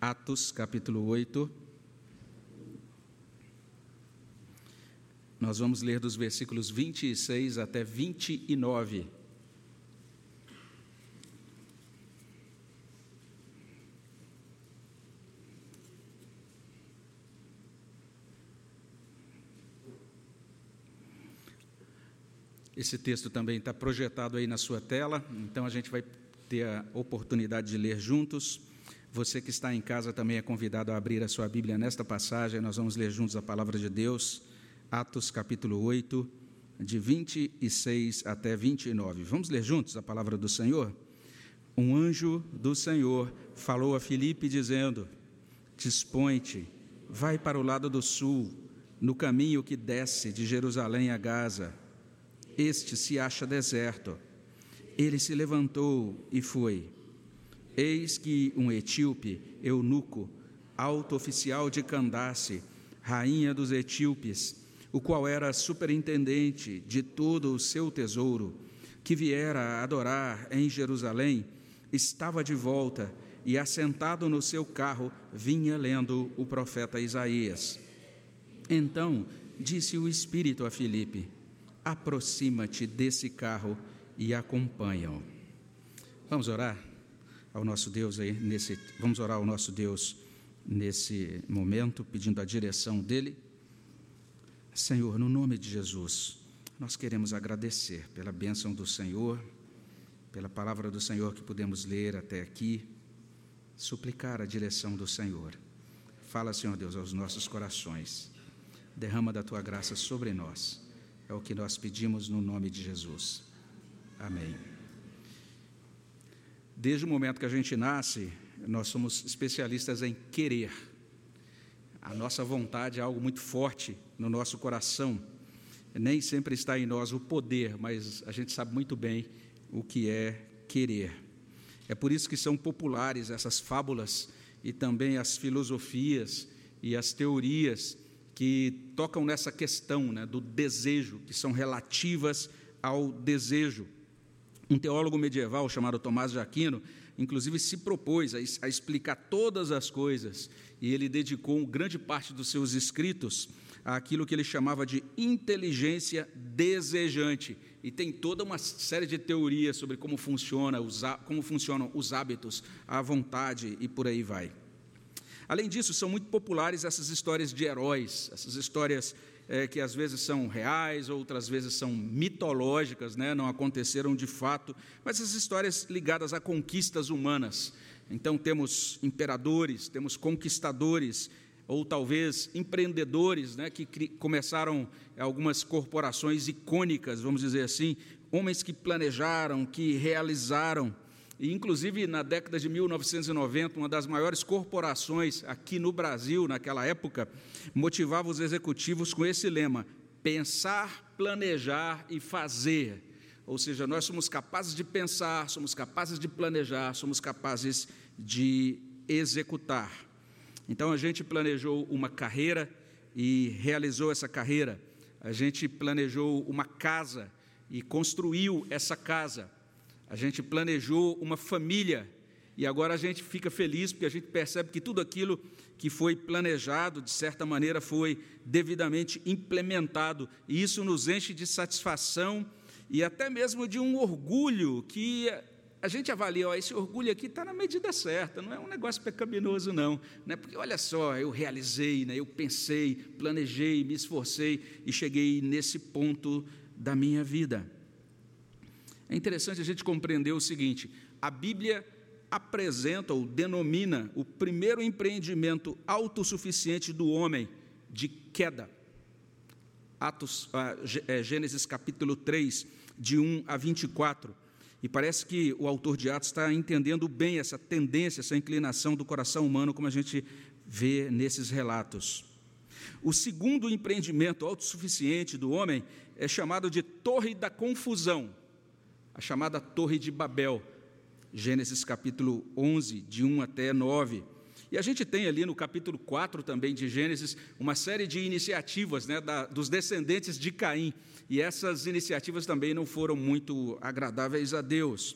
Atos, capítulo 8. Nós vamos ler dos versículos 26 até 29. Esse texto também está projetado aí na sua tela, então a gente vai ter a oportunidade de ler juntos. Você que está em casa também é convidado a abrir a sua Bíblia nesta passagem. Nós vamos ler juntos a palavra de Deus, Atos capítulo 8, de 26 até 29. Vamos ler juntos a palavra do Senhor? Um anjo do Senhor falou a Filipe, dizendo: Dispõe-te, vai para o lado do sul, no caminho que desce de Jerusalém a Gaza. Este se acha deserto. Ele se levantou e foi. Eis que um etíope, eunuco, alto oficial de Candace, rainha dos etíopes, o qual era superintendente de todo o seu tesouro, que viera adorar em Jerusalém, estava de volta e, assentado no seu carro, vinha lendo o profeta Isaías. Então disse o Espírito a Filipe: Aproxima-te desse carro e acompanha-o. Vamos orar ao nosso Deus aí nesse, vamos orar ao nosso Deus nesse momento, pedindo a direção dele. Senhor, no nome de Jesus, nós queremos agradecer pela bênção do Senhor, pela palavra do Senhor que pudemos ler até aqui, suplicar a direção do Senhor. Fala, Senhor Deus, aos nossos corações. Derrama da tua graça sobre nós. É o que nós pedimos no nome de Jesus. Amém. Desde o momento que a gente nasce, nós somos especialistas em querer. A nossa vontade é algo muito forte no nosso coração. Nem sempre está em nós o poder, mas a gente sabe muito bem o que é querer. É por isso que são populares essas fábulas e também as filosofias e as teorias que tocam nessa questão né, do desejo, que são relativas ao desejo. Um teólogo medieval chamado Tomás de Aquino, inclusive, se propôs a, explicar todas as coisas, e ele dedicou grande parte dos seus escritos àquilo que ele chamava de inteligência desejante. E tem toda uma série de teorias sobre como, funciona os, como funcionam os hábitos, a vontade e por aí vai. Além disso, são muito populares essas histórias de heróis, essas histórias é, que às vezes são reais, outras vezes são mitológicas, né? não aconteceram de fato, mas essas histórias ligadas a conquistas humanas. Então, temos imperadores, temos conquistadores, ou talvez empreendedores né, que começaram algumas corporações icônicas, vamos dizer assim, homens que planejaram, que realizaram. E, inclusive, na década de 1990, uma das maiores corporações aqui no Brasil, naquela época, motivava os executivos com esse lema: pensar, planejar e fazer. Ou seja, nós somos capazes de pensar, somos capazes de planejar, somos capazes de executar. Então, a gente planejou uma carreira e realizou essa carreira. A gente planejou uma casa e construiu essa casa a gente planejou uma família e agora a gente fica feliz porque a gente percebe que tudo aquilo que foi planejado, de certa maneira, foi devidamente implementado, e isso nos enche de satisfação e até mesmo de um orgulho que a gente avalia, ó, esse orgulho aqui está na medida certa, não é um negócio pecaminoso, não. Né? Porque olha só, eu realizei, né? eu pensei, planejei, me esforcei e cheguei nesse ponto da minha vida. É interessante a gente compreender o seguinte: a Bíblia apresenta ou denomina o primeiro empreendimento autossuficiente do homem de queda. Atos, ah, é, Gênesis capítulo 3, de 1 a 24. E parece que o autor de Atos está entendendo bem essa tendência, essa inclinação do coração humano, como a gente vê nesses relatos. O segundo empreendimento autossuficiente do homem é chamado de Torre da Confusão a chamada Torre de Babel, Gênesis capítulo 11, de 1 até 9. E a gente tem ali no capítulo 4 também de Gênesis uma série de iniciativas né, da, dos descendentes de Caim, e essas iniciativas também não foram muito agradáveis a Deus.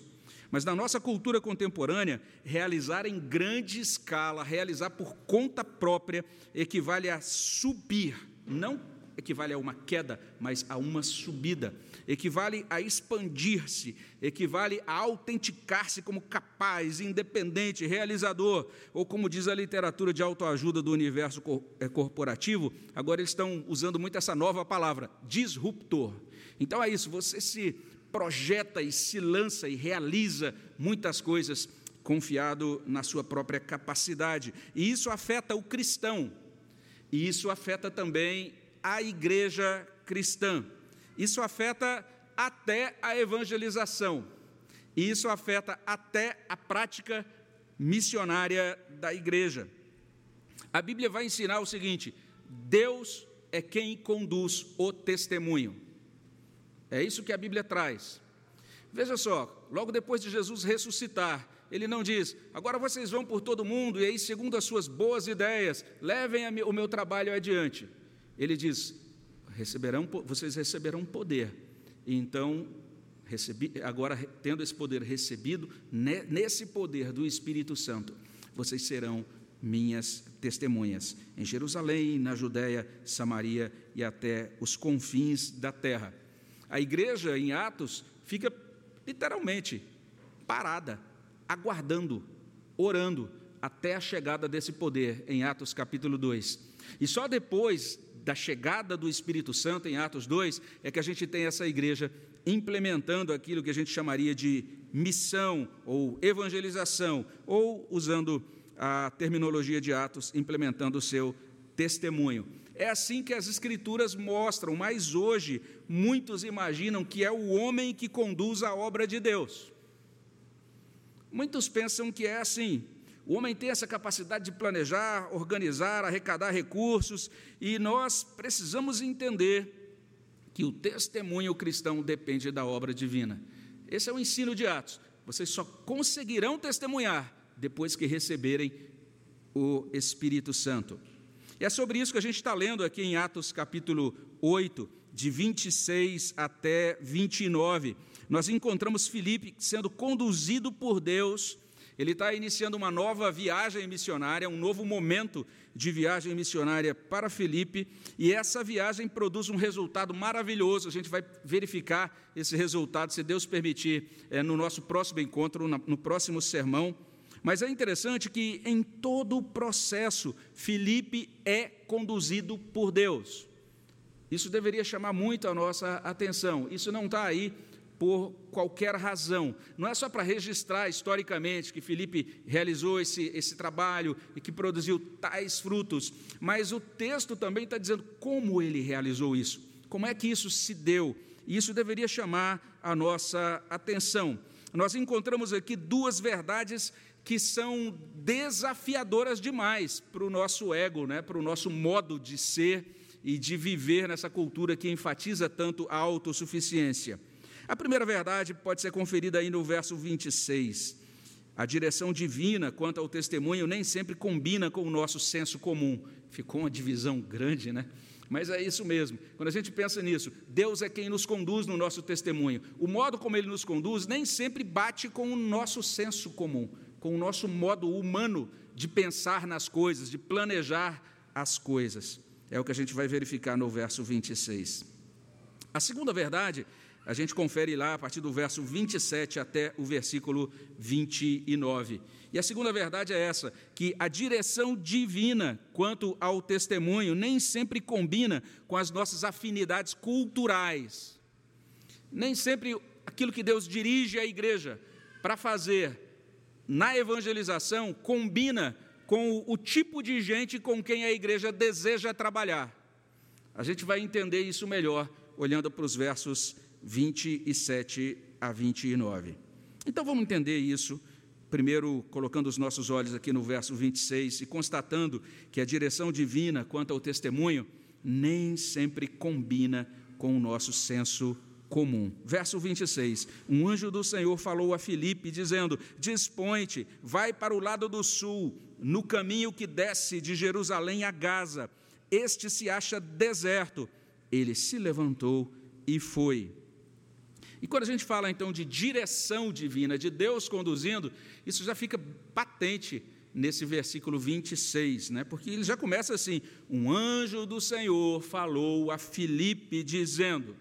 Mas na nossa cultura contemporânea, realizar em grande escala, realizar por conta própria, equivale a subir, não equivale a uma queda, mas a uma subida. Equivale a expandir-se, equivale a autenticar-se como capaz, independente, realizador, ou como diz a literatura de autoajuda do universo eh, corporativo, agora eles estão usando muito essa nova palavra, disruptor. Então é isso, você se projeta e se lança e realiza muitas coisas confiado na sua própria capacidade. E isso afeta o cristão. E isso afeta também a igreja cristã. Isso afeta até a evangelização. E isso afeta até a prática missionária da igreja. A Bíblia vai ensinar o seguinte: Deus é quem conduz o testemunho. É isso que a Bíblia traz. Veja só, logo depois de Jesus ressuscitar, ele não diz, agora vocês vão por todo mundo e aí, segundo as suas boas ideias, levem o meu trabalho adiante. Ele diz: receberão, vocês receberão poder. E então, recebi, agora tendo esse poder recebido, nesse poder do Espírito Santo, vocês serão minhas testemunhas em Jerusalém, na Judéia, Samaria e até os confins da terra. A igreja em Atos fica literalmente parada, aguardando, orando até a chegada desse poder em Atos capítulo 2. E só depois da chegada do Espírito Santo em Atos 2, é que a gente tem essa igreja implementando aquilo que a gente chamaria de missão ou evangelização, ou usando a terminologia de Atos, implementando o seu testemunho. É assim que as Escrituras mostram, mas hoje muitos imaginam que é o homem que conduz a obra de Deus. Muitos pensam que é assim, o homem tem essa capacidade de planejar, organizar, arrecadar recursos, e nós precisamos entender que o testemunho cristão depende da obra divina. Esse é o ensino de Atos. Vocês só conseguirão testemunhar depois que receberem o Espírito Santo. E é sobre isso que a gente está lendo aqui em Atos capítulo 8, de 26 até 29. Nós encontramos Filipe sendo conduzido por Deus ele está iniciando uma nova viagem missionária, um novo momento de viagem missionária para Felipe, e essa viagem produz um resultado maravilhoso. A gente vai verificar esse resultado, se Deus permitir, é, no nosso próximo encontro, no próximo sermão. Mas é interessante que em todo o processo, Felipe é conduzido por Deus. Isso deveria chamar muito a nossa atenção. Isso não está aí por qualquer razão. Não é só para registrar historicamente que Felipe realizou esse, esse trabalho e que produziu tais frutos, mas o texto também está dizendo como ele realizou isso, como é que isso se deu. E isso deveria chamar a nossa atenção. Nós encontramos aqui duas verdades que são desafiadoras demais para o nosso ego, né? para o nosso modo de ser e de viver nessa cultura que enfatiza tanto a autossuficiência. A primeira verdade pode ser conferida aí no verso 26. A direção divina quanto ao testemunho nem sempre combina com o nosso senso comum. Ficou uma divisão grande, né? Mas é isso mesmo. Quando a gente pensa nisso, Deus é quem nos conduz no nosso testemunho. O modo como Ele nos conduz nem sempre bate com o nosso senso comum, com o nosso modo humano de pensar nas coisas, de planejar as coisas. É o que a gente vai verificar no verso 26. A segunda verdade a gente confere lá a partir do verso 27 até o versículo 29. E a segunda verdade é essa: que a direção divina quanto ao testemunho nem sempre combina com as nossas afinidades culturais. Nem sempre aquilo que Deus dirige a igreja para fazer na evangelização combina com o tipo de gente com quem a igreja deseja trabalhar. A gente vai entender isso melhor olhando para os versos 27 a 29. Então vamos entender isso, primeiro colocando os nossos olhos aqui no verso 26 e constatando que a direção divina quanto ao testemunho nem sempre combina com o nosso senso comum. Verso 26: Um anjo do Senhor falou a Filipe, dizendo: Dispõe-te, vai para o lado do sul, no caminho que desce de Jerusalém a Gaza. Este se acha deserto. Ele se levantou e foi. E quando a gente fala então de direção divina, de Deus conduzindo, isso já fica patente nesse versículo 26, né? porque ele já começa assim: Um anjo do Senhor falou a Filipe, dizendo,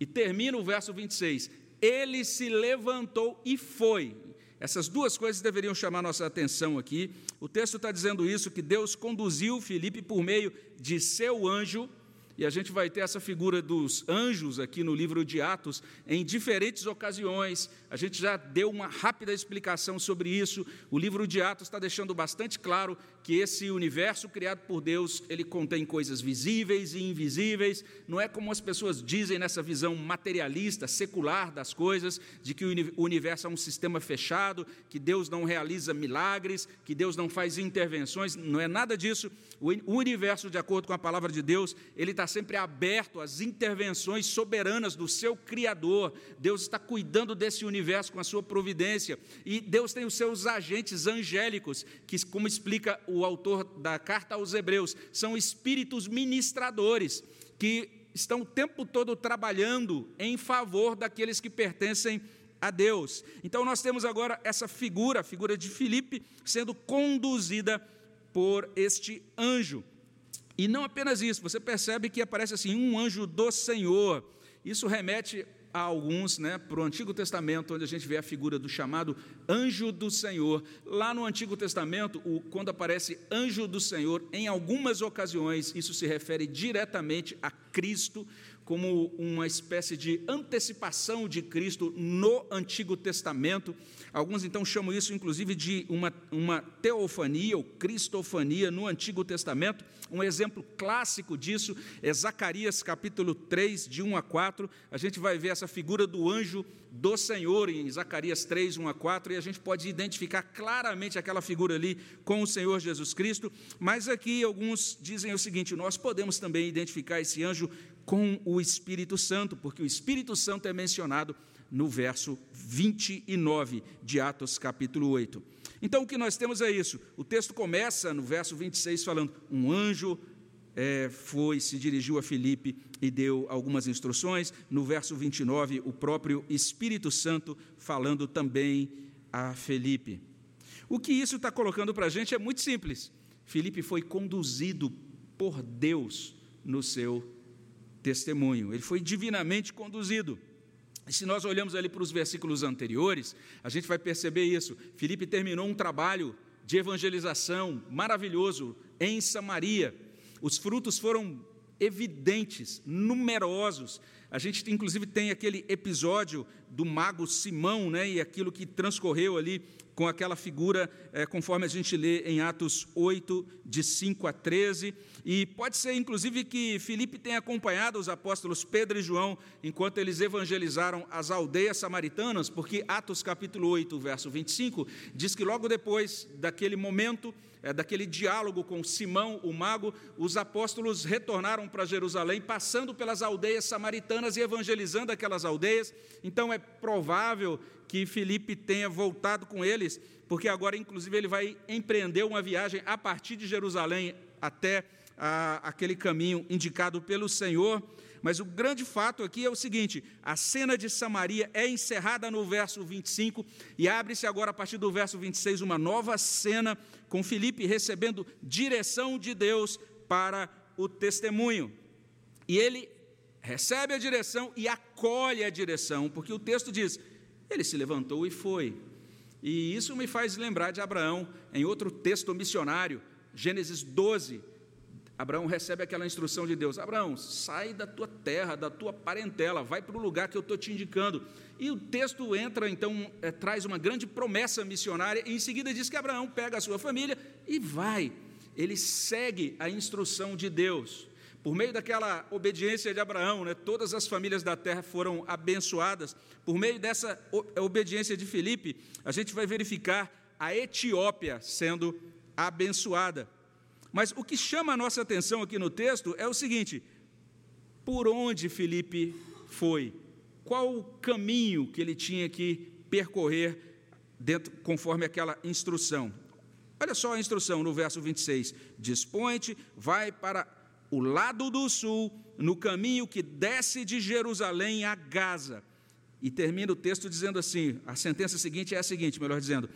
e termina o verso 26, ele se levantou e foi. Essas duas coisas deveriam chamar nossa atenção aqui. O texto está dizendo isso, que Deus conduziu Filipe por meio de seu anjo e a gente vai ter essa figura dos anjos aqui no livro de Atos em diferentes ocasiões. A gente já deu uma rápida explicação sobre isso. O livro de Atos está deixando bastante claro que esse universo criado por Deus, ele contém coisas visíveis e invisíveis. Não é como as pessoas dizem nessa visão materialista, secular das coisas, de que o universo é um sistema fechado, que Deus não realiza milagres, que Deus não faz intervenções. Não é nada disso. O universo, de acordo com a palavra de Deus, ele está sempre aberto às intervenções soberanas do seu Criador. Deus está cuidando desse universo com a sua providência. E Deus tem os seus agentes angélicos, que, como explica o autor da carta aos Hebreus, são espíritos ministradores, que estão o tempo todo trabalhando em favor daqueles que pertencem a Deus. Então nós temos agora essa figura, a figura de Filipe, sendo conduzida por este anjo. E não apenas isso, você percebe que aparece assim, um anjo do Senhor. Isso remete a alguns, né, para o Antigo Testamento, onde a gente vê a figura do chamado anjo do Senhor. Lá no Antigo Testamento, o, quando aparece anjo do Senhor, em algumas ocasiões, isso se refere diretamente a Cristo, como uma espécie de antecipação de Cristo no Antigo Testamento. Alguns então chamam isso, inclusive, de uma, uma teofania ou cristofania no Antigo Testamento. Um exemplo clássico disso é Zacarias capítulo 3, de 1 a 4. A gente vai ver essa figura do anjo do Senhor em Zacarias 3, 1 a 4, e a gente pode identificar claramente aquela figura ali com o Senhor Jesus Cristo. Mas aqui alguns dizem o seguinte: nós podemos também identificar esse anjo com o Espírito Santo, porque o Espírito Santo é mencionado no verso 29 de Atos, capítulo 8. Então, o que nós temos é isso. O texto começa no verso 26 falando: um anjo é, foi, se dirigiu a Filipe e deu algumas instruções. No verso 29, o próprio Espírito Santo falando também a Filipe. O que isso está colocando para a gente é muito simples. Filipe foi conduzido por Deus no seu testemunho. Ele foi divinamente conduzido. E se nós olhamos ali para os versículos anteriores, a gente vai perceber isso. Filipe terminou um trabalho de evangelização maravilhoso em Samaria. Os frutos foram evidentes, numerosos. A gente, inclusive, tem aquele episódio do mago Simão, né, e aquilo que transcorreu ali com aquela figura, é, conforme a gente lê em Atos 8, de 5 a 13. E pode ser, inclusive, que Filipe tenha acompanhado os apóstolos Pedro e João enquanto eles evangelizaram as aldeias samaritanas, porque Atos capítulo 8, verso 25, diz que logo depois daquele momento, é, daquele diálogo com Simão, o mago, os apóstolos retornaram para Jerusalém, passando pelas aldeias samaritanas e evangelizando aquelas aldeias. Então é provável que Felipe tenha voltado com eles, porque agora, inclusive, ele vai empreender uma viagem a partir de Jerusalém até a, aquele caminho indicado pelo Senhor. Mas o grande fato aqui é o seguinte: a cena de Samaria é encerrada no verso 25 e abre-se agora, a partir do verso 26, uma nova cena com Felipe recebendo direção de Deus para o testemunho. E ele recebe a direção e acolhe a direção, porque o texto diz: ele se levantou e foi. E isso me faz lembrar de Abraão, em outro texto missionário, Gênesis 12. Abraão recebe aquela instrução de Deus: Abraão, sai da tua terra, da tua parentela, vai para o lugar que eu estou te indicando. E o texto entra, então, é, traz uma grande promessa missionária, e em seguida diz que Abraão pega a sua família e vai. Ele segue a instrução de Deus. Por meio daquela obediência de Abraão, né, todas as famílias da terra foram abençoadas. Por meio dessa obediência de Filipe, a gente vai verificar a Etiópia sendo abençoada. Mas o que chama a nossa atenção aqui no texto é o seguinte: por onde Filipe foi? Qual o caminho que ele tinha que percorrer dentro, conforme aquela instrução? Olha só a instrução no verso 26. Dispõe-te, vai para o lado do sul, no caminho que desce de Jerusalém a Gaza. E termina o texto dizendo assim: a sentença seguinte é a seguinte, melhor dizendo,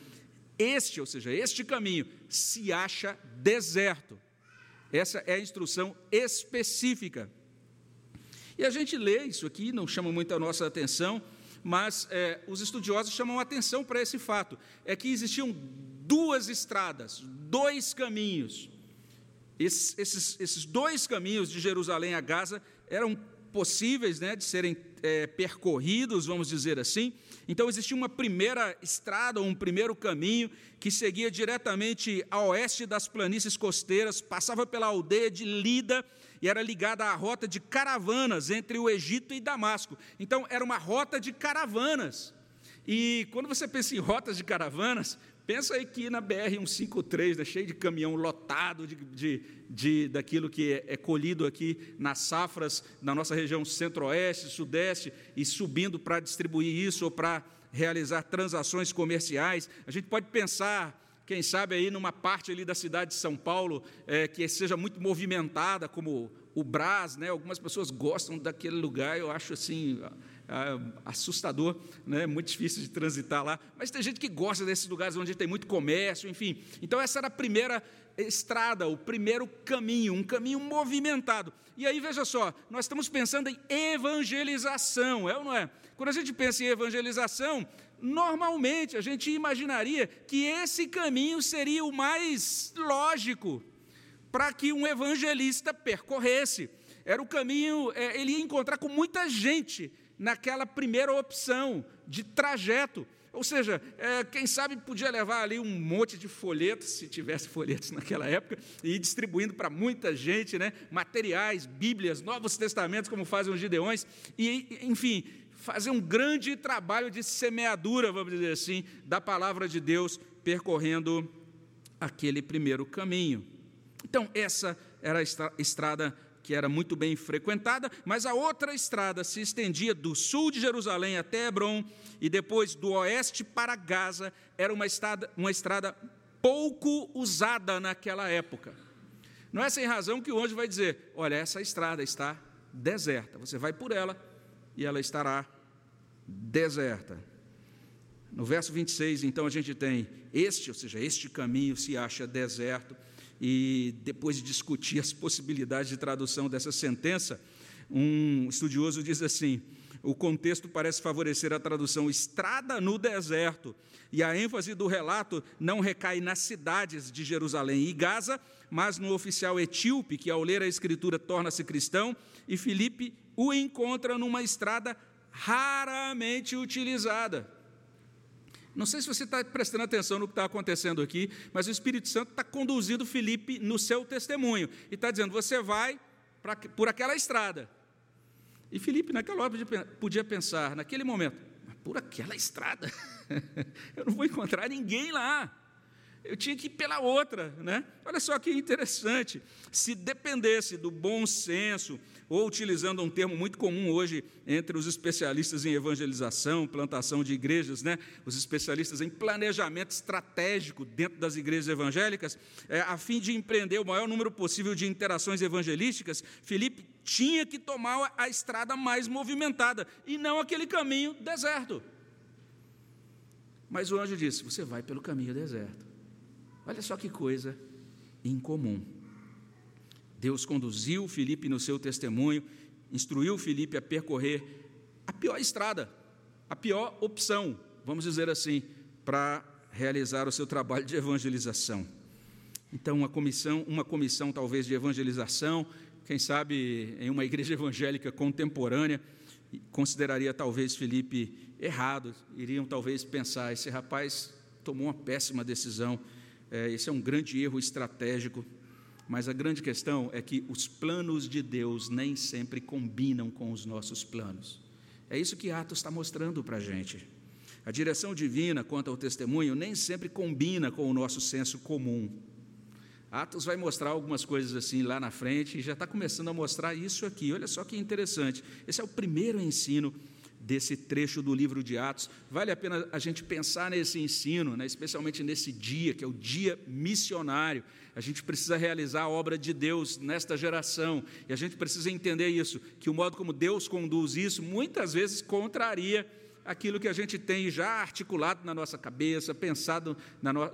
este, ou seja, este caminho se acha deserto. Essa é a instrução específica. E a gente lê isso aqui, não chama muito a nossa atenção, mas é, os estudiosos chamam atenção para esse fato: é que existiam duas estradas, dois caminhos. Esses, esses, dois caminhos de Jerusalém a Gaza eram possíveis né, de serem é, percorridos, vamos dizer assim. Então, existia uma primeira estrada, um primeiro caminho, que seguia diretamente a oeste das planícies costeiras, passava pela aldeia de Lida e era ligada à rota de caravanas entre o Egito e Damasco. Então, era uma rota de caravanas. E quando você pensa em rotas de caravanas, Pensa aí que na BR-153, né, cheio de caminhão lotado de, de, de daquilo que é, é, colhido aqui nas safras na nossa região centro-oeste, sudeste, e subindo para distribuir isso ou para realizar transações comerciais. A gente pode pensar, quem sabe, aí numa parte ali da cidade de São Paulo é, que seja muito movimentada, como o Brás, né? algumas pessoas gostam daquele lugar, eu acho assim assustador, né? muito difícil de transitar lá, mas tem gente que gosta desses lugares onde tem muito comércio, enfim. Então, essa era a primeira estrada, o primeiro caminho, um caminho movimentado. E aí, veja só, nós estamos pensando em evangelização, é ou não é? Quando a gente pensa em evangelização, normalmente a gente imaginaria que esse caminho seria o mais lógico para que um evangelista percorresse. Era o caminho, é, ele ia encontrar com muita gente naquela primeira opção de trajeto. Ou seja, é, quem sabe podia levar ali um monte de folhetos, se tivesse folhetos naquela época, e ir distribuindo para muita gente, né, materiais, Bíblias, Novos Testamentos, como fazem os Gideões, e, enfim, fazer um grande trabalho de semeadura, vamos dizer assim, da palavra de Deus, percorrendo aquele primeiro caminho. Então, essa era a estrada que era muito bem frequentada, mas a outra estrada se estendia do sul de Jerusalém até Hebron e depois do oeste para Gaza. Era uma estrada, uma estrada pouco usada naquela época. Não é sem razão que o anjo vai dizer: Olha, essa estrada está deserta. Você vai por ela e ela estará deserta. No verso 26, então, a gente tem este, ou seja, este caminho se acha deserto e depois de discutir as possibilidades de tradução dessa sentença, um estudioso diz assim: o contexto parece favorecer a tradução estrada no deserto, e a ênfase do relato não recai nas cidades de Jerusalém e Gaza, mas no oficial etíope, que ao ler a escritura torna-se cristão, e Filipe o encontra numa estrada raramente utilizada. Não sei se você está prestando atenção no que está acontecendo aqui, mas o Espírito Santo está conduzindo Felipe no seu testemunho e está dizendo: você vai pra, por aquela estrada. E Felipe, naquela hora, podia pensar, naquele momento, por aquela estrada, eu não vou encontrar ninguém lá eu tinha que ir pela outra, né? Olha só que interessante. Se dependesse do bom senso, ou utilizando um termo muito comum hoje entre os especialistas em evangelização, plantação de igrejas, né? Os especialistas em planejamento estratégico dentro das igrejas evangélicas, é, a fim de empreender o maior número possível de interações evangelísticas, Felipe tinha que tomar a estrada mais movimentada e não aquele caminho deserto. Mas o anjo disse: Você vai pelo caminho deserto. Olha só que coisa incomum. Deus conduziu Felipe no seu testemunho, instruiu Felipe a percorrer a pior estrada, a pior opção, vamos dizer assim, para realizar o seu trabalho de evangelização. Então, uma comissão, uma comissão talvez de evangelização, quem sabe em uma igreja evangélica contemporânea, consideraria talvez Felipe errado, iriam talvez pensar: esse rapaz tomou uma péssima decisão é, esse é um grande erro estratégico, mas a grande questão é que os planos de Deus nem sempre combinam com os nossos planos. É isso que Atos está mostrando para a gente. A direção divina quanto ao testemunho nem sempre combina com o nosso senso comum. Atos vai mostrar algumas coisas assim lá na frente e já está começando a mostrar isso aqui. Olha só que interessante. Esse é o primeiro ensino desse trecho do livro de Atos. Vale a pena a gente pensar nesse ensino, né, especialmente nesse dia, que é o dia missionário. A gente precisa realizar a obra de Deus nesta geração, e a gente precisa entender isso, que o modo como Deus conduz isso muitas vezes contraria aquilo que a gente tem já articulado na nossa cabeça, pensado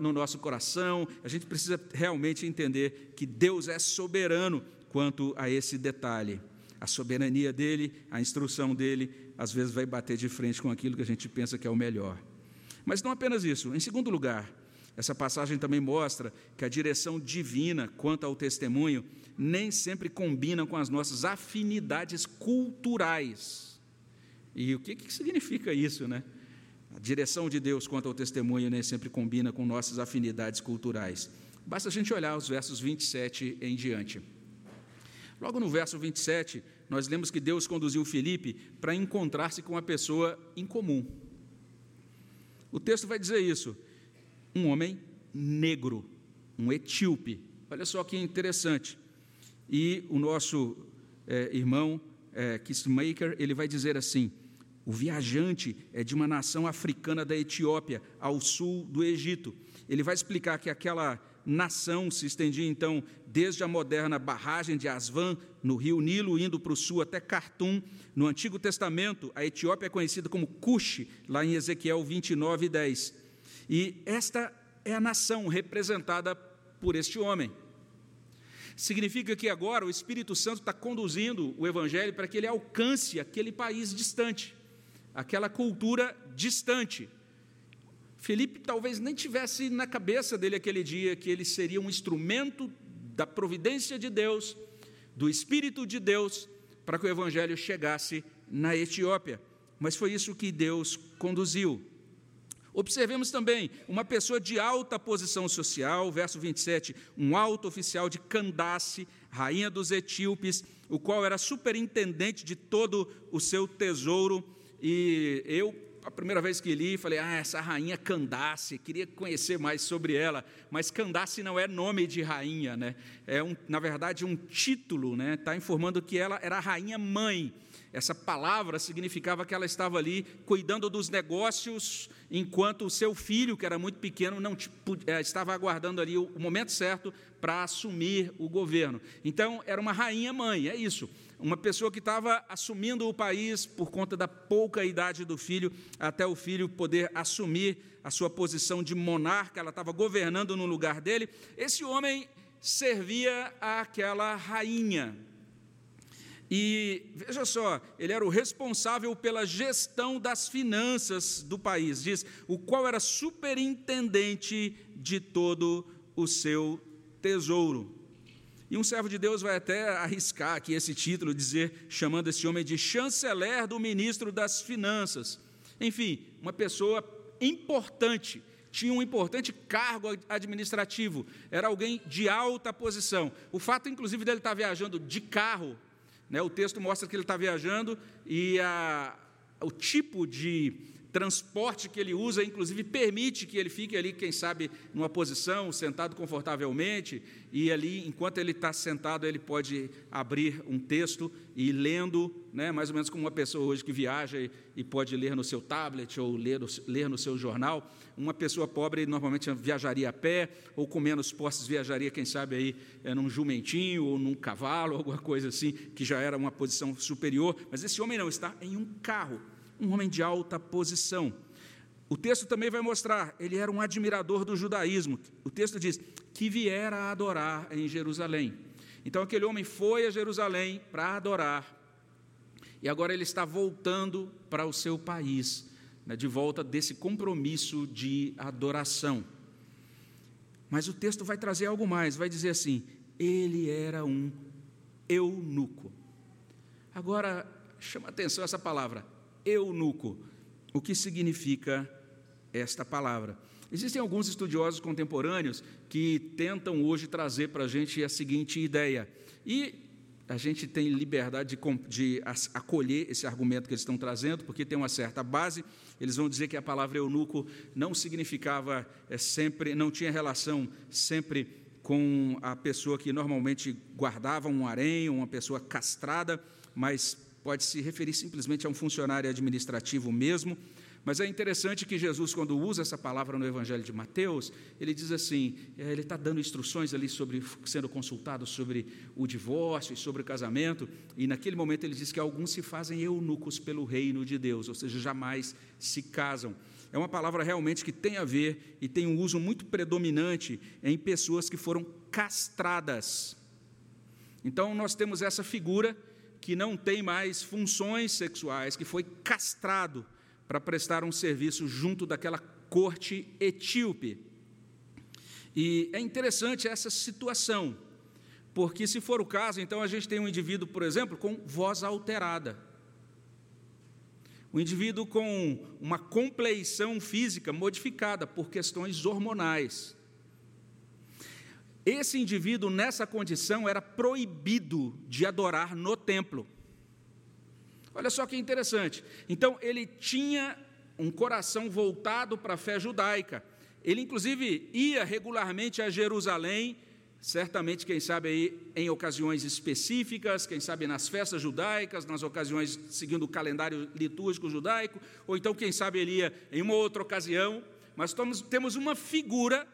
no nosso coração. A gente precisa realmente entender que Deus é soberano quanto a esse detalhe. A soberania dele, a instrução dele, às vezes vai bater de frente com aquilo que a gente pensa que é o melhor. Mas não apenas isso. Em segundo lugar, essa passagem também mostra que a direção divina quanto ao testemunho nem sempre combina com as nossas afinidades culturais. E o que, que significa isso, né? A direção de Deus quanto ao testemunho nem sempre combina com nossas afinidades culturais. Basta a gente olhar os versos 27 em diante. Logo no verso 27, nós lemos que Deus conduziu Felipe para encontrar-se com uma pessoa incomum. O texto vai dizer isso um homem negro, um etíope. Olha só que interessante. E o nosso é, irmão é, Kissmaker, ele vai dizer assim: o viajante é de uma nação africana da Etiópia, ao sul do Egito. Ele vai explicar que aquela nação se estendia então desde a moderna barragem de Asvan, no rio Nilo, indo para o sul até Khartoum. No Antigo Testamento, a Etiópia é conhecida como Cush, lá em Ezequiel 29, 10. E esta é a nação representada por este homem. Significa que agora o Espírito Santo está conduzindo o Evangelho para que ele alcance aquele país distante, aquela cultura distante. Felipe talvez nem tivesse na cabeça dele aquele dia que ele seria um instrumento da providência de Deus, do Espírito de Deus, para que o Evangelho chegasse na Etiópia. Mas foi isso que Deus conduziu. Observemos também uma pessoa de alta posição social, verso 27, um alto oficial de Candace, rainha dos etíopes, o qual era superintendente de todo o seu tesouro. E eu, a primeira vez que li, falei: Ah, essa rainha Candace, queria conhecer mais sobre ela. Mas Candace não é nome de rainha, né? É, um, na verdade, um título, né? Está informando que ela era a rainha mãe. Essa palavra significava que ela estava ali cuidando dos negócios, enquanto o seu filho, que era muito pequeno, não é, estava aguardando ali o momento certo para assumir o governo. Então, era uma rainha-mãe, é isso. Uma pessoa que estava assumindo o país por conta da pouca idade do filho, até o filho poder assumir a sua posição de monarca, ela estava governando no lugar dele. Esse homem servia àquela rainha. E veja só, ele era o responsável pela gestão das finanças do país, diz, o qual era superintendente de todo o seu tesouro. E um servo de Deus vai até arriscar aqui esse título, dizer, chamando esse homem de chanceler do ministro das finanças. Enfim, uma pessoa importante, tinha um importante cargo administrativo, era alguém de alta posição. O fato, inclusive, dele estar viajando de carro? O texto mostra que ele está viajando e a, o tipo de transporte que ele usa, inclusive, permite que ele fique ali, quem sabe, numa posição, sentado confortavelmente, e ali, enquanto ele está sentado, ele pode abrir um texto e ir lendo, né, mais ou menos como uma pessoa hoje que viaja e, pode ler no seu tablet ou ler, ler no seu jornal. Uma pessoa pobre normalmente viajaria a pé, ou com menos posses viajaria, quem sabe, aí, é, num jumentinho ou num cavalo, alguma coisa assim, que já era uma posição superior. Mas esse homem não, está em um carro um homem de alta posição. O texto também vai mostrar, ele era um admirador do judaísmo. O texto diz que viera a adorar em Jerusalém. Então aquele homem foi a Jerusalém para adorar. E agora ele está voltando para o seu país, né, de volta desse compromisso de adoração. Mas o texto vai trazer algo mais, vai dizer assim: ele era um eunuco. Agora, chama atenção essa palavra, eunuco. O que significa esta palavra? Existem alguns estudiosos contemporâneos que tentam hoje trazer para a gente a seguinte ideia, e a gente tem liberdade de, de, acolher esse argumento que eles estão trazendo, porque tem uma certa base. Eles vão dizer que a palavra eunuco não significava é, sempre, não tinha relação sempre com a pessoa que normalmente guardava um harém, uma pessoa castrada, mas pode se referir simplesmente a um funcionário administrativo mesmo, Mas é interessante que Jesus, quando usa essa palavra no Evangelho de Mateus, ele diz assim: é, ele está dando instruções ali sobre sendo consultado sobre o divórcio e sobre o casamento, e naquele momento ele diz que alguns se fazem eunucos pelo reino de Deus, ou seja, jamais se casam. É uma palavra realmente que tem a ver e tem um uso muito predominante em pessoas que foram castradas. Então, nós temos essa figura que não tem mais funções sexuais, que foi castrado para prestar um serviço junto daquela corte etíope. E é interessante essa situação, porque se for o caso, então a gente tem um indivíduo, por exemplo, com voz alterada. Um indivíduo com uma compleição física modificada por questões hormonais. Esse indivíduo, nessa condição, era proibido de adorar no templo. Olha só que interessante. Então, ele tinha um coração voltado para a fé judaica. Ele, inclusive, ia regularmente a Jerusalém, certamente, quem sabe, aí, em ocasiões específicas, quem sabe nas festas judaicas, nas ocasiões seguindo o calendário litúrgico judaico, ou então, quem sabe, ele ia em uma outra ocasião. Mas temos uma figura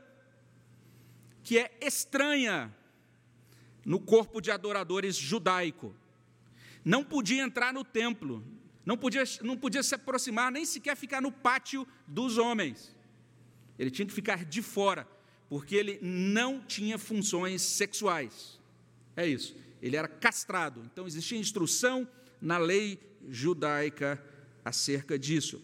que é estranha no corpo de adoradores judaico. Não podia entrar no templo, não podia, não podia se aproximar, nem sequer ficar no pátio dos homens. Ele tinha que ficar de fora, porque ele não tinha funções sexuais. É isso, ele era castrado. Então existia instrução na lei judaica acerca disso.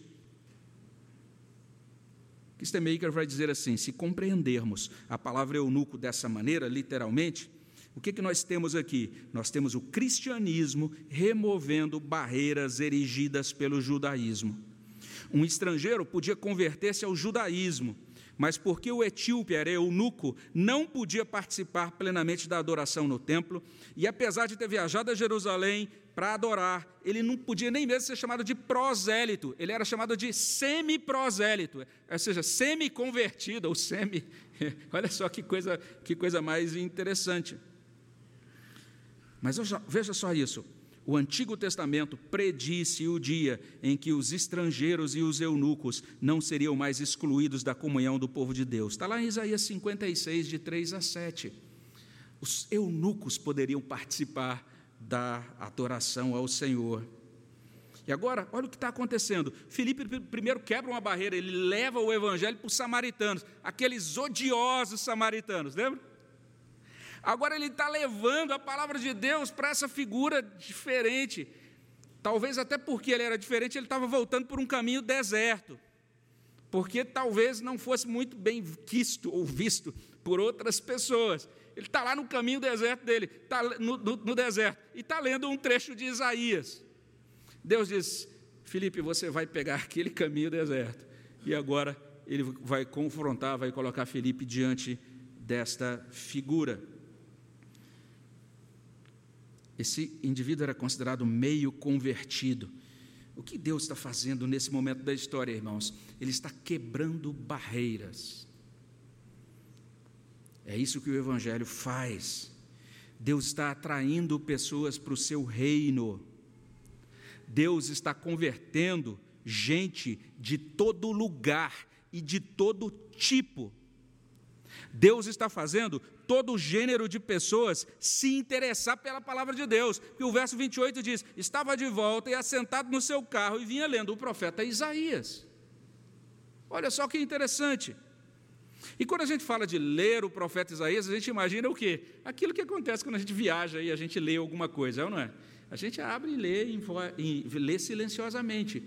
Kistemaker vai dizer assim: se compreendermos a palavra eunuco dessa maneira, literalmente, o que, que nós temos aqui? Nós temos o cristianismo removendo barreiras erigidas pelo judaísmo. Um estrangeiro podia converter-se ao judaísmo, mas porque o etíope era eunuco, não podia participar plenamente da adoração no templo, e apesar de ter viajado a Jerusalém para adorar, ele não podia nem mesmo ser chamado de prosélito, ele era chamado de semi-prosélito, ou seja, semi-convertido, ou semi. Olha só que coisa, que coisa mais interessante. Mas veja só isso. O Antigo Testamento predisse o dia em que os estrangeiros e os eunucos não seriam mais excluídos da comunhão do povo de Deus. Está lá em Isaías 56, de 3 a 7. Os eunucos poderiam participar da adoração ao Senhor. E agora, olha o que está acontecendo. Filipe primeiro quebra uma barreira, ele leva o evangelho para os samaritanos, aqueles odiosos samaritanos, lembra? Agora ele está levando a palavra de Deus para essa figura diferente. Talvez até porque ele era diferente, ele estava voltando por um caminho deserto. Porque talvez não fosse muito bem visto ou visto por outras pessoas. Ele está lá no caminho deserto dele, está no, no, no deserto, e está lendo um trecho de Isaías. Deus diz: Felipe, você vai pegar aquele caminho deserto. E agora ele vai confrontar, vai colocar Felipe diante desta figura. Esse indivíduo era considerado meio convertido. O que Deus está fazendo nesse momento da história, irmãos? Ele está quebrando barreiras. É isso que o Evangelho faz. Deus está atraindo pessoas para o seu reino. Deus está convertendo gente de todo lugar e de todo tipo. Deus está fazendo todo gênero de pessoas se interessar pela palavra de Deus. E o verso 28 diz: Estava de volta e assentado no seu carro e vinha lendo o profeta Isaías. Olha só que interessante. E quando a gente fala de ler o profeta Isaías, a gente imagina o quê? Aquilo que acontece quando a gente viaja e a gente lê alguma coisa, é não é? A gente abre e lê, e lê silenciosamente.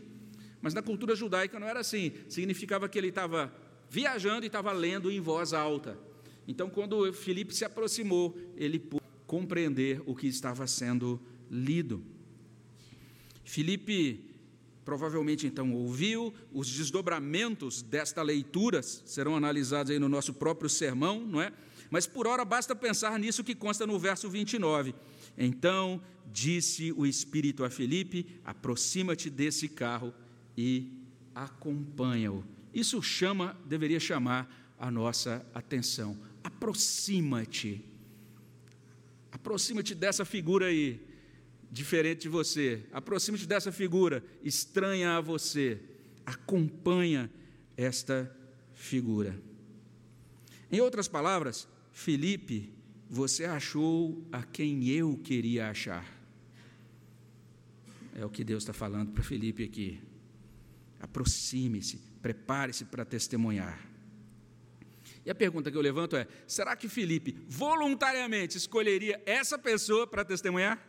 Mas na cultura judaica não era assim. Significava que ele estava viajando e estava lendo em voz alta. Então, quando Felipe se aproximou, ele pôde compreender o que estava sendo lido. Felipe provavelmente então ouviu, os desdobramentos desta leitura serão analisados aí no nosso próprio sermão, não é? Mas por hora basta pensar nisso que consta no verso 29. Então disse o Espírito a Felipe: aproxima-te desse carro e acompanha-o. Isso chama, deveria chamar a nossa atenção aproxima-te. Aproxima-te dessa figura aí, diferente de você. Aproxima-te dessa figura estranha a você. acompanha esta figura. Em outras palavras, Felipe, você achou a quem eu queria achar. É o que Deus está falando para Felipe aqui. Aproxime-se, prepare-se para testemunhar. E a pergunta que eu levanto é: será que Felipe voluntariamente escolheria essa pessoa para testemunhar?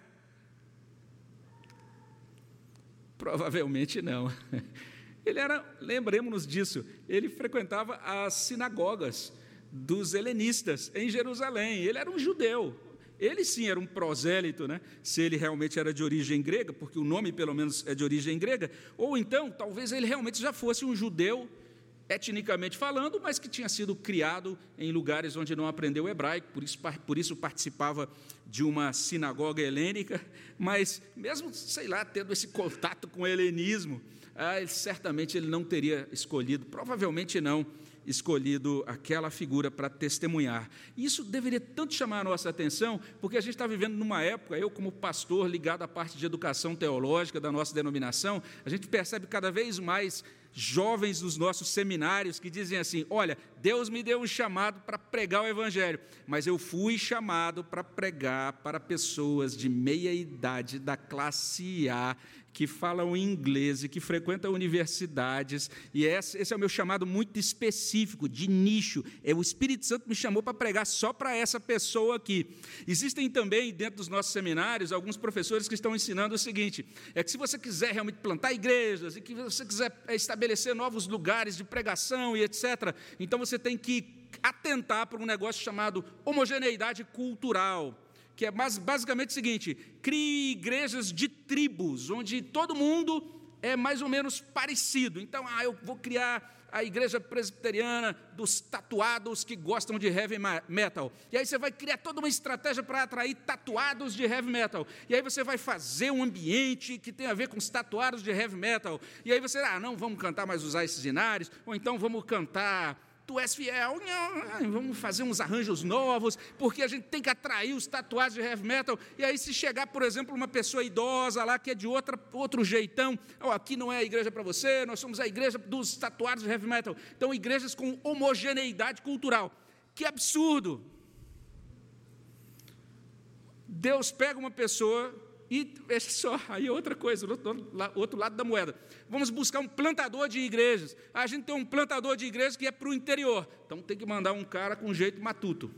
Provavelmente não. Ele era, lembremos-nos disso, ele frequentava as sinagogas dos helenistas em Jerusalém. Ele era um judeu. Ele sim era um prosélito, né? se ele realmente era de origem grega, porque o nome pelo menos é de origem grega, ou então talvez ele realmente já fosse um judeu etnicamente falando, mas que tinha sido criado em lugares onde não aprendeu hebraico, por isso, por isso participava de uma sinagoga helênica, mas mesmo, sei lá, tendo esse contato com o helenismo, ah, certamente ele não teria escolhido, provavelmente não, escolhido aquela figura para testemunhar. Isso deveria tanto chamar a nossa atenção, porque a gente está vivendo numa época, eu como pastor ligado à parte de educação teológica da nossa denominação, a gente percebe cada vez mais jovens dos nossos seminários que dizem assim: Olha, Deus me deu um chamado para pregar o Evangelho, mas eu fui chamado para pregar para pessoas de meia idade, da classe A, que falam inglês e que frequentam universidades, e esse, é o meu chamado muito específico, de nicho. É, o Espírito Santo me chamou para pregar só para essa pessoa aqui. Existem também, dentro dos nossos seminários, alguns professores que estão ensinando o seguinte: é que se você quiser realmente plantar igrejas e que você quiser estabelecer novos lugares de pregação e etc., então você tem que atentar para um negócio chamado homogeneidade cultural que é basicamente o seguinte: crie igrejas de tribos, onde todo mundo é mais ou menos parecido. Então, ah, eu vou criar a igreja presbiteriana dos tatuados que gostam de heavy metal. E aí você vai criar toda uma estratégia para atrair tatuados de heavy metal. E aí você vai fazer um ambiente que tem a ver com os tatuados de heavy metal. E aí você, ah, não, vamos cantar mais usar esses inários, ou então vamos cantar tu és fiel, vamos fazer uns arranjos novos, porque a gente tem que atrair os tatuados de heavy metal. E aí, se chegar, por exemplo, uma pessoa idosa lá que é de outra, outro jeitão, oh, aqui não é a igreja para você, nós somos a igreja dos tatuados de heavy metal. Então, igrejas com homogeneidade cultural. Que absurdo! Deus pega uma pessoa e é só, aí é outra coisa, outro lado da moeda. Vamos buscar um plantador de igrejas. A gente tem um plantador de igrejas que é para o interior. Então tem que mandar um cara com jeito matuto.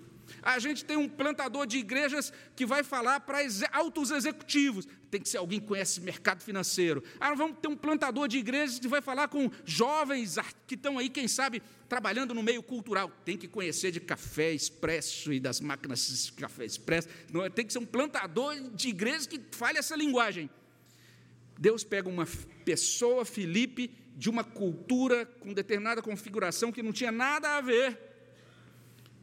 A gente tem um plantador de igrejas que vai falar para altos executivos. Tem que ser alguém que conhece mercado financeiro. Ah, vamos ter um plantador de igrejas que vai falar com jovens que estão aí, quem sabe, trabalhando no meio cultural. Tem que conhecer de café expresso e das máquinas de café expresso. Não, é, tem que ser um plantador de igrejas que fale essa linguagem. Deus pega uma pessoa, Felipe, de uma cultura com determinada configuração que não tinha nada a ver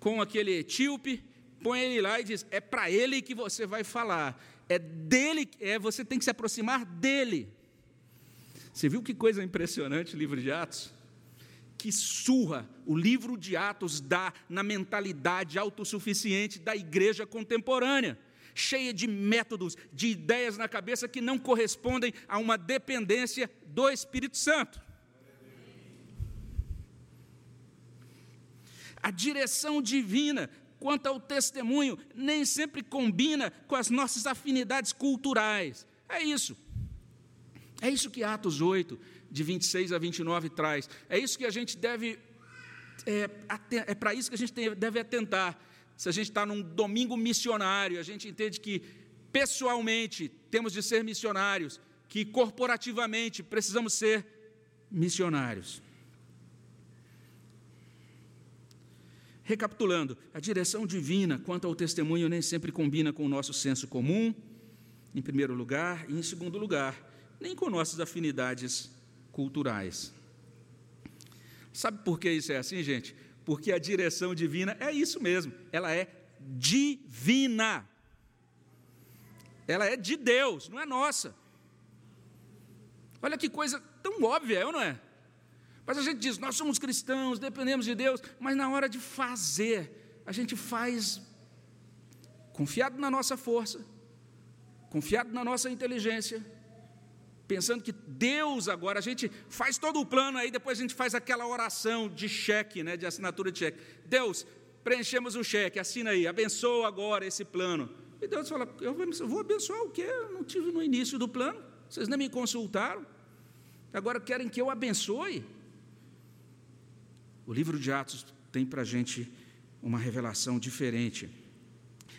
com aquele etíope, põe ele lá e diz: é para ele que você vai falar, é dele, é você tem que se aproximar dele. Você viu que coisa impressionante o livro de Atos? Que surra o livro de Atos dá na mentalidade autossuficiente da igreja contemporânea, cheia de métodos, de ideias na cabeça que não correspondem a uma dependência do Espírito Santo. A direção divina quanto ao testemunho nem sempre combina com as nossas afinidades culturais. É isso. É isso que Atos 8, de 26 a 29 traz. É isso que a gente deve. É, é para isso que a gente deve atentar. Se a gente está num domingo missionário, a gente entende que pessoalmente temos de ser missionários, que corporativamente precisamos ser missionários. Recapitulando, a direção divina quanto ao testemunho nem sempre combina com o nosso senso comum, em primeiro lugar, e em segundo lugar, nem com nossas afinidades culturais. Sabe por que isso é assim, gente? Porque a direção divina é isso mesmo, ela é divina. Ela é de Deus, não é nossa. Olha que coisa tão óbvia, é não é? Mas a gente diz, nós somos cristãos, dependemos de Deus, mas na hora de fazer, a gente faz confiado na nossa força, confiado na nossa inteligência, pensando que Deus agora, a gente faz todo o plano, aí depois a gente faz aquela oração de cheque, né, de assinatura de cheque. Deus, preenchemos um cheque, assina aí, abençoa agora esse plano. E Deus fala: Eu vou abençoar o quê? Eu não tive no início do plano, vocês nem me consultaram, agora querem que eu abençoe? O livro de Atos tem para a gente uma revelação diferente.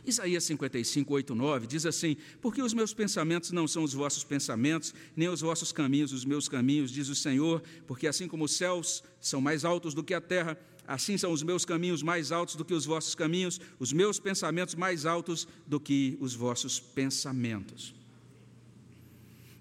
Isaías 55, 8, 9 diz assim: Porque os meus pensamentos não são os vossos pensamentos, nem os vossos caminhos os meus caminhos, diz o Senhor, porque assim como os céus são mais altos do que a terra, assim são os meus caminhos mais altos do que os vossos caminhos, os meus pensamentos mais altos do que os vossos pensamentos.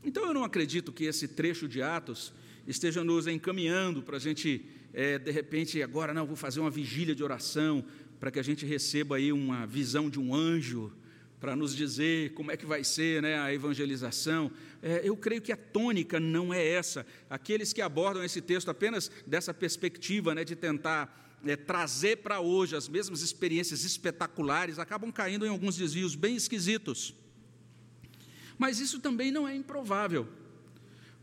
Então eu não acredito que esse trecho de Atos esteja nos encaminhando para a gente, é, de repente, agora não, vou fazer uma vigília de oração, para que a gente receba aí uma visão de um anjo para nos dizer como é que vai ser né, a evangelização. É, eu creio que a tônica não é essa. Aqueles que abordam esse texto apenas dessa perspectiva né, de tentar é, trazer para hoje as mesmas experiências espetaculares acabam caindo em alguns desvios bem esquisitos. Mas isso também não é improvável,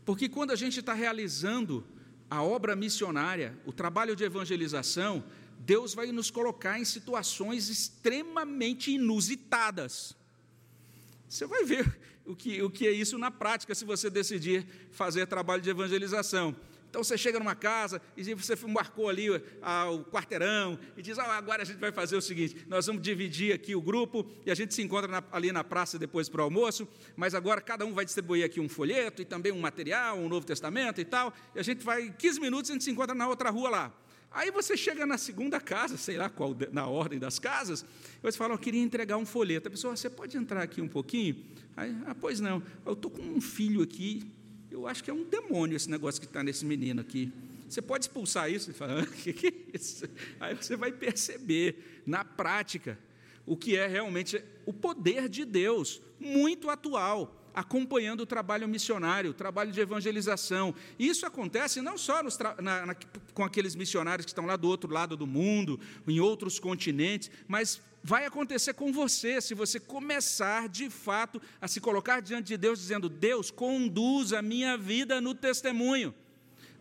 porque quando a gente está realizando a obra missionária, o trabalho de evangelização, Deus vai nos colocar em situações extremamente inusitadas. Você vai ver o que, o que é isso na prática se você decidir fazer trabalho de evangelização. Então você chega numa casa e você marcou ali ah, o quarteirão e diz: ah, agora a gente vai fazer o seguinte: nós vamos dividir aqui o grupo e a gente se encontra na, ali na praça depois para o almoço, mas agora cada um vai distribuir aqui um folheto e também um material, um Novo Testamento e tal, e a gente vai, 15 minutos, a gente se encontra na outra rua lá. Aí você chega na segunda casa, sei lá qual, na ordem das casas, e você fala, eu queria entregar um folheto. A pessoa, você pode entrar aqui um pouquinho? Aí, ah, pois não, eu estou com um filho aqui, eu acho que é um demônio esse negócio que está nesse menino aqui. Você pode expulsar isso? Ele fala, o que, que é isso? Aí você vai perceber, na prática, o que é realmente o poder de Deus, muito atual acompanhando o trabalho missionário, o trabalho de evangelização. E isso acontece não só na, na, com aqueles missionários que estão lá do outro lado do mundo, em outros continentes, mas vai acontecer com você, se você começar de fato a se colocar diante de Deus, dizendo: Deus, conduz a minha vida no testemunho.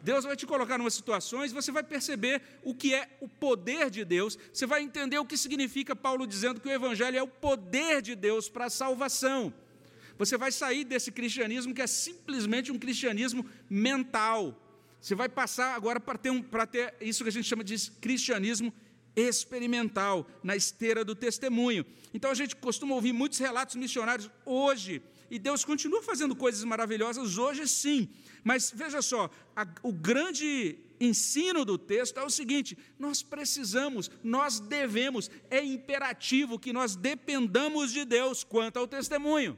Deus vai te colocar em situações, você vai perceber o que é o poder de Deus, você vai entender o que significa Paulo dizendo que o Evangelho é o poder de Deus para a salvação. Você vai sair desse cristianismo que é simplesmente um cristianismo mental. Você vai passar agora para ter, um, para ter isso que a gente chama de cristianismo experimental, na esteira do testemunho. Então a gente costuma ouvir muitos relatos missionários hoje, e Deus continua fazendo coisas maravilhosas hoje sim. Mas veja só, a, o grande ensino do texto é o seguinte: nós precisamos, nós devemos, é imperativo que nós dependamos de Deus quanto ao testemunho.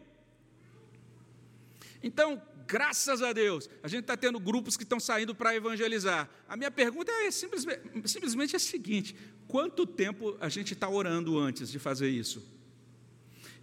Então, graças a Deus, a gente está tendo grupos que estão saindo para evangelizar. A minha pergunta é simplesmente, simplesmente a seguinte: quanto tempo a gente está orando antes de fazer isso?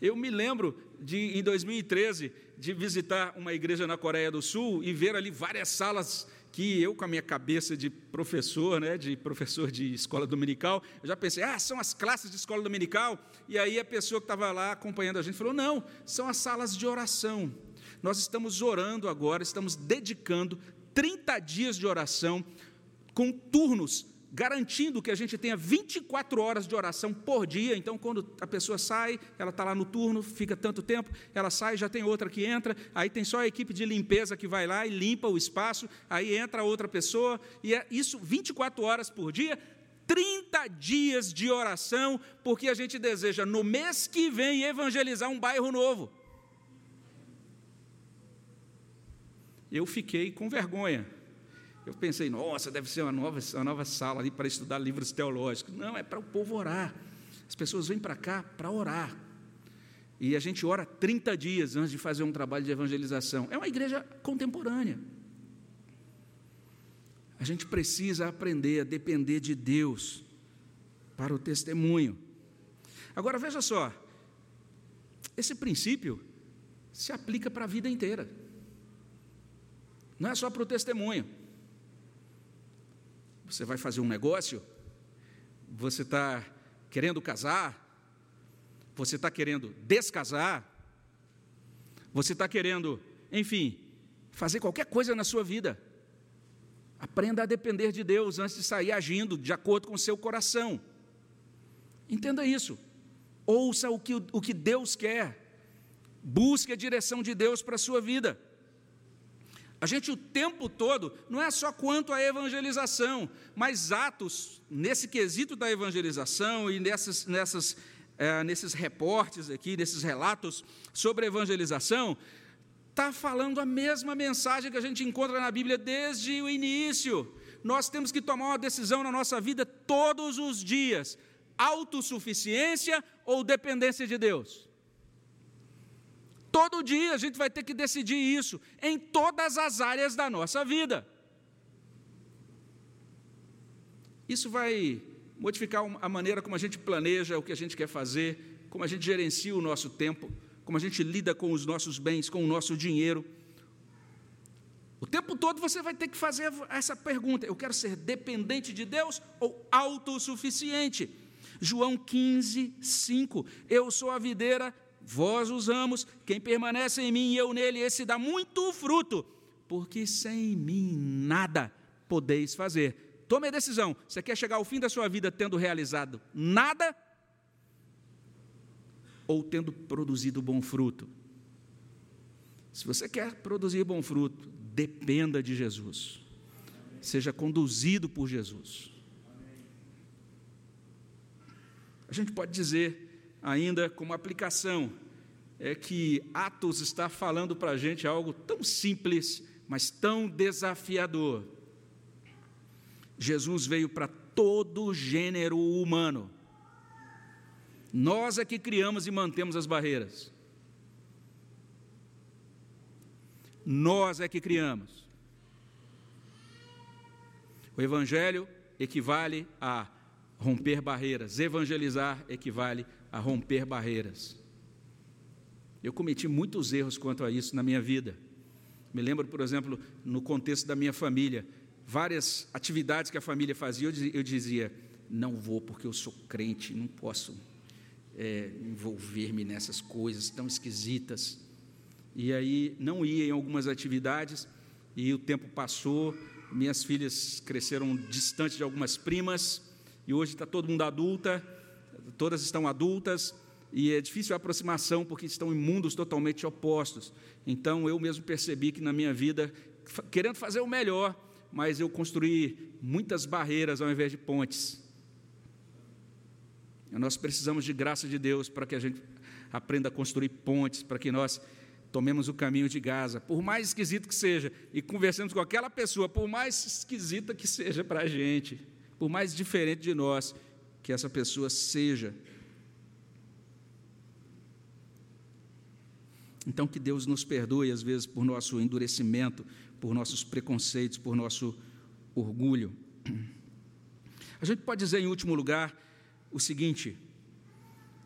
Eu me lembro de, em 2013, de visitar uma igreja na Coreia do Sul e ver ali várias salas que eu, com a minha cabeça de professor, né, de professor de escola dominical, eu já pensei, ah, são as classes de escola dominical. E aí a pessoa que estava lá acompanhando a gente falou, não, são as salas de oração. Nós estamos orando agora, estamos dedicando 30 dias de oração com turnos, garantindo que a gente tenha 24 horas de oração por dia. Então, quando a pessoa sai, ela está lá no turno, fica tanto tempo, ela sai, já tem outra que entra, aí tem só a equipe de limpeza que vai lá e limpa o espaço, aí entra outra pessoa, e é isso 24 horas por dia, 30 dias de oração, porque a gente deseja no mês que vem evangelizar um bairro novo. Eu fiquei com vergonha. Eu pensei, nossa, deve ser uma nova, uma nova sala ali para estudar livros teológicos. Não, é para o povo orar. As pessoas vêm para cá para orar. E a gente ora 30 dias antes de fazer um trabalho de evangelização. É uma igreja contemporânea. A gente precisa aprender a depender de Deus para o testemunho. Agora veja só, esse princípio se aplica para a vida inteira. Não é só para o testemunho. Você vai fazer um negócio, você está querendo casar, você está querendo descasar, você está querendo, enfim, fazer qualquer coisa na sua vida. Aprenda a depender de Deus antes de sair agindo de acordo com o seu coração. Entenda isso. Ouça o que, o que Deus quer. Busque a direção de Deus para a sua vida. A gente o tempo todo, não é só quanto à evangelização, mas atos nesse quesito da evangelização e nessas, nessas, é, nesses reportes aqui, nesses relatos sobre evangelização, está falando a mesma mensagem que a gente encontra na Bíblia desde o início. Nós temos que tomar uma decisão na nossa vida todos os dias: autossuficiência ou dependência de Deus. Todo dia a gente vai ter que decidir isso em todas as áreas da nossa vida. Isso vai modificar a maneira como a gente planeja o que a gente quer fazer, como a gente gerencia o nosso tempo, como a gente lida com os nossos bens, com o nosso dinheiro. O tempo todo você vai ter que fazer essa pergunta: eu quero ser dependente de Deus ou autossuficiente? João 15, 5. Eu sou a videira, Vós os amos, quem permanece em mim e eu nele, esse dá muito fruto, porque sem mim nada podeis fazer. Tome a decisão. Você quer chegar ao fim da sua vida tendo realizado nada ou tendo produzido bom fruto? Se você quer produzir bom fruto, dependa de Jesus. Seja conduzido por Jesus. A gente pode dizer ainda como aplicação, é que Atos está falando para a gente algo tão simples, mas tão desafiador. Jesus veio para todo gênero humano. Nós é que criamos e mantemos as barreiras. Nós é que criamos. O Evangelho equivale a romper barreiras, evangelizar equivale a romper barreiras. Eu cometi muitos erros quanto a isso na minha vida. Me lembro, por exemplo, no contexto da minha família, várias atividades que a família fazia, eu dizia: não vou porque eu sou crente, não posso é, envolver-me nessas coisas tão esquisitas. E aí não ia em algumas atividades, e o tempo passou, minhas filhas cresceram distante de algumas primas, e hoje está todo mundo adulta, todas estão adultas e é difícil a aproximação porque estão em mundos totalmente opostos. Então eu mesmo percebi que na minha vida, querendo fazer o melhor, mas eu construí muitas barreiras ao invés de pontes. Nós precisamos de graça de Deus para que a gente aprenda a construir pontes, para que nós tomemos o caminho de Gaza, por mais esquisito que seja, e conversemos com aquela pessoa, por mais esquisita que seja para a gente, por mais diferente de nós, que essa pessoa seja. Então, que Deus nos perdoe, às vezes, por nosso endurecimento, por nossos preconceitos, por nosso orgulho. A gente pode dizer, em último lugar, o seguinte: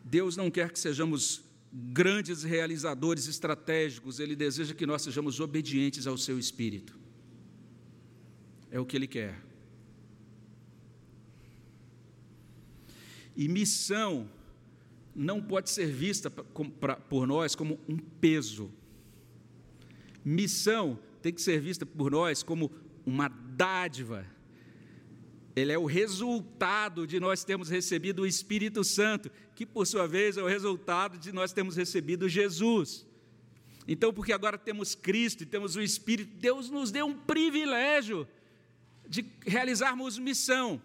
Deus não quer que sejamos grandes realizadores estratégicos, Ele deseja que nós sejamos obedientes ao Seu Espírito. É o que Ele quer. E missão não pode ser vista por nós como um peso. Missão tem que ser vista por nós como uma dádiva. Ele é o resultado de nós termos recebido o Espírito Santo, que por sua vez é o resultado de nós termos recebido Jesus. Então, porque agora temos Cristo e temos o Espírito, Deus nos deu um privilégio de realizarmos missão.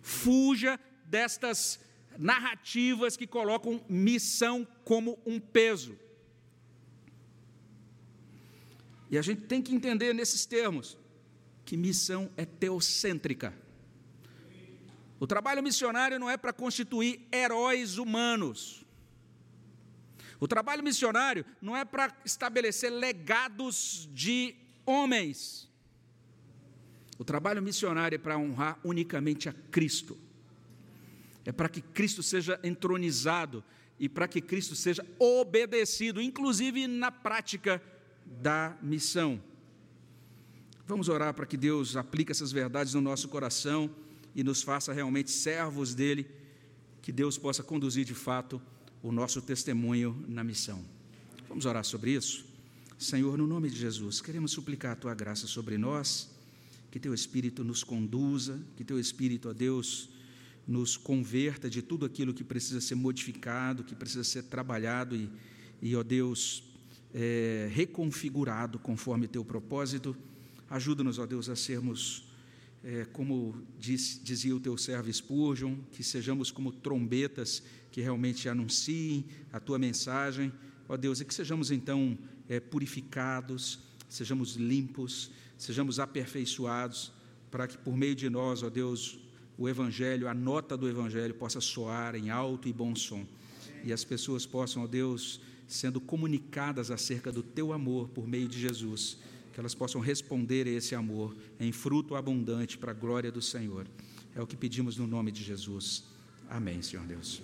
Fuja destas narrativas que colocam missão como um peso. E a gente tem que entender nesses termos que missão é teocêntrica. O trabalho missionário não é para constituir heróis humanos. O trabalho missionário não é para estabelecer legados de homens. O trabalho missionário é para honrar unicamente a Cristo é para que Cristo seja entronizado e para que Cristo seja obedecido, inclusive na prática da missão. Vamos orar para que Deus aplique essas verdades no nosso coração e nos faça realmente servos dele, que Deus possa conduzir de fato o nosso testemunho na missão. Vamos orar sobre isso? Senhor, no nome de Jesus, queremos suplicar a tua graça sobre nós, que teu Espírito nos conduza, que teu Espírito, ó Deus, nos converta de tudo aquilo que precisa ser modificado, que precisa ser trabalhado e, e ó Deus, é, reconfigurado conforme teu propósito. Ajuda-nos, ó Deus, a sermos, é, como diz, dizia o teu servo Spurgeon, que sejamos como trombetas que realmente anunciem a tua mensagem, ó Deus, e que sejamos então é, purificados, sejamos limpos, sejamos aperfeiçoados, para que por meio de nós, ó Deus, o Evangelho, a nota do Evangelho possa soar em alto e bom som. E as pessoas possam, ó Deus, sendo comunicadas acerca do teu amor por meio de Jesus, que elas possam responder a esse amor em fruto abundante para a glória do Senhor. É o que pedimos no nome de Jesus. Amém, Senhor Deus.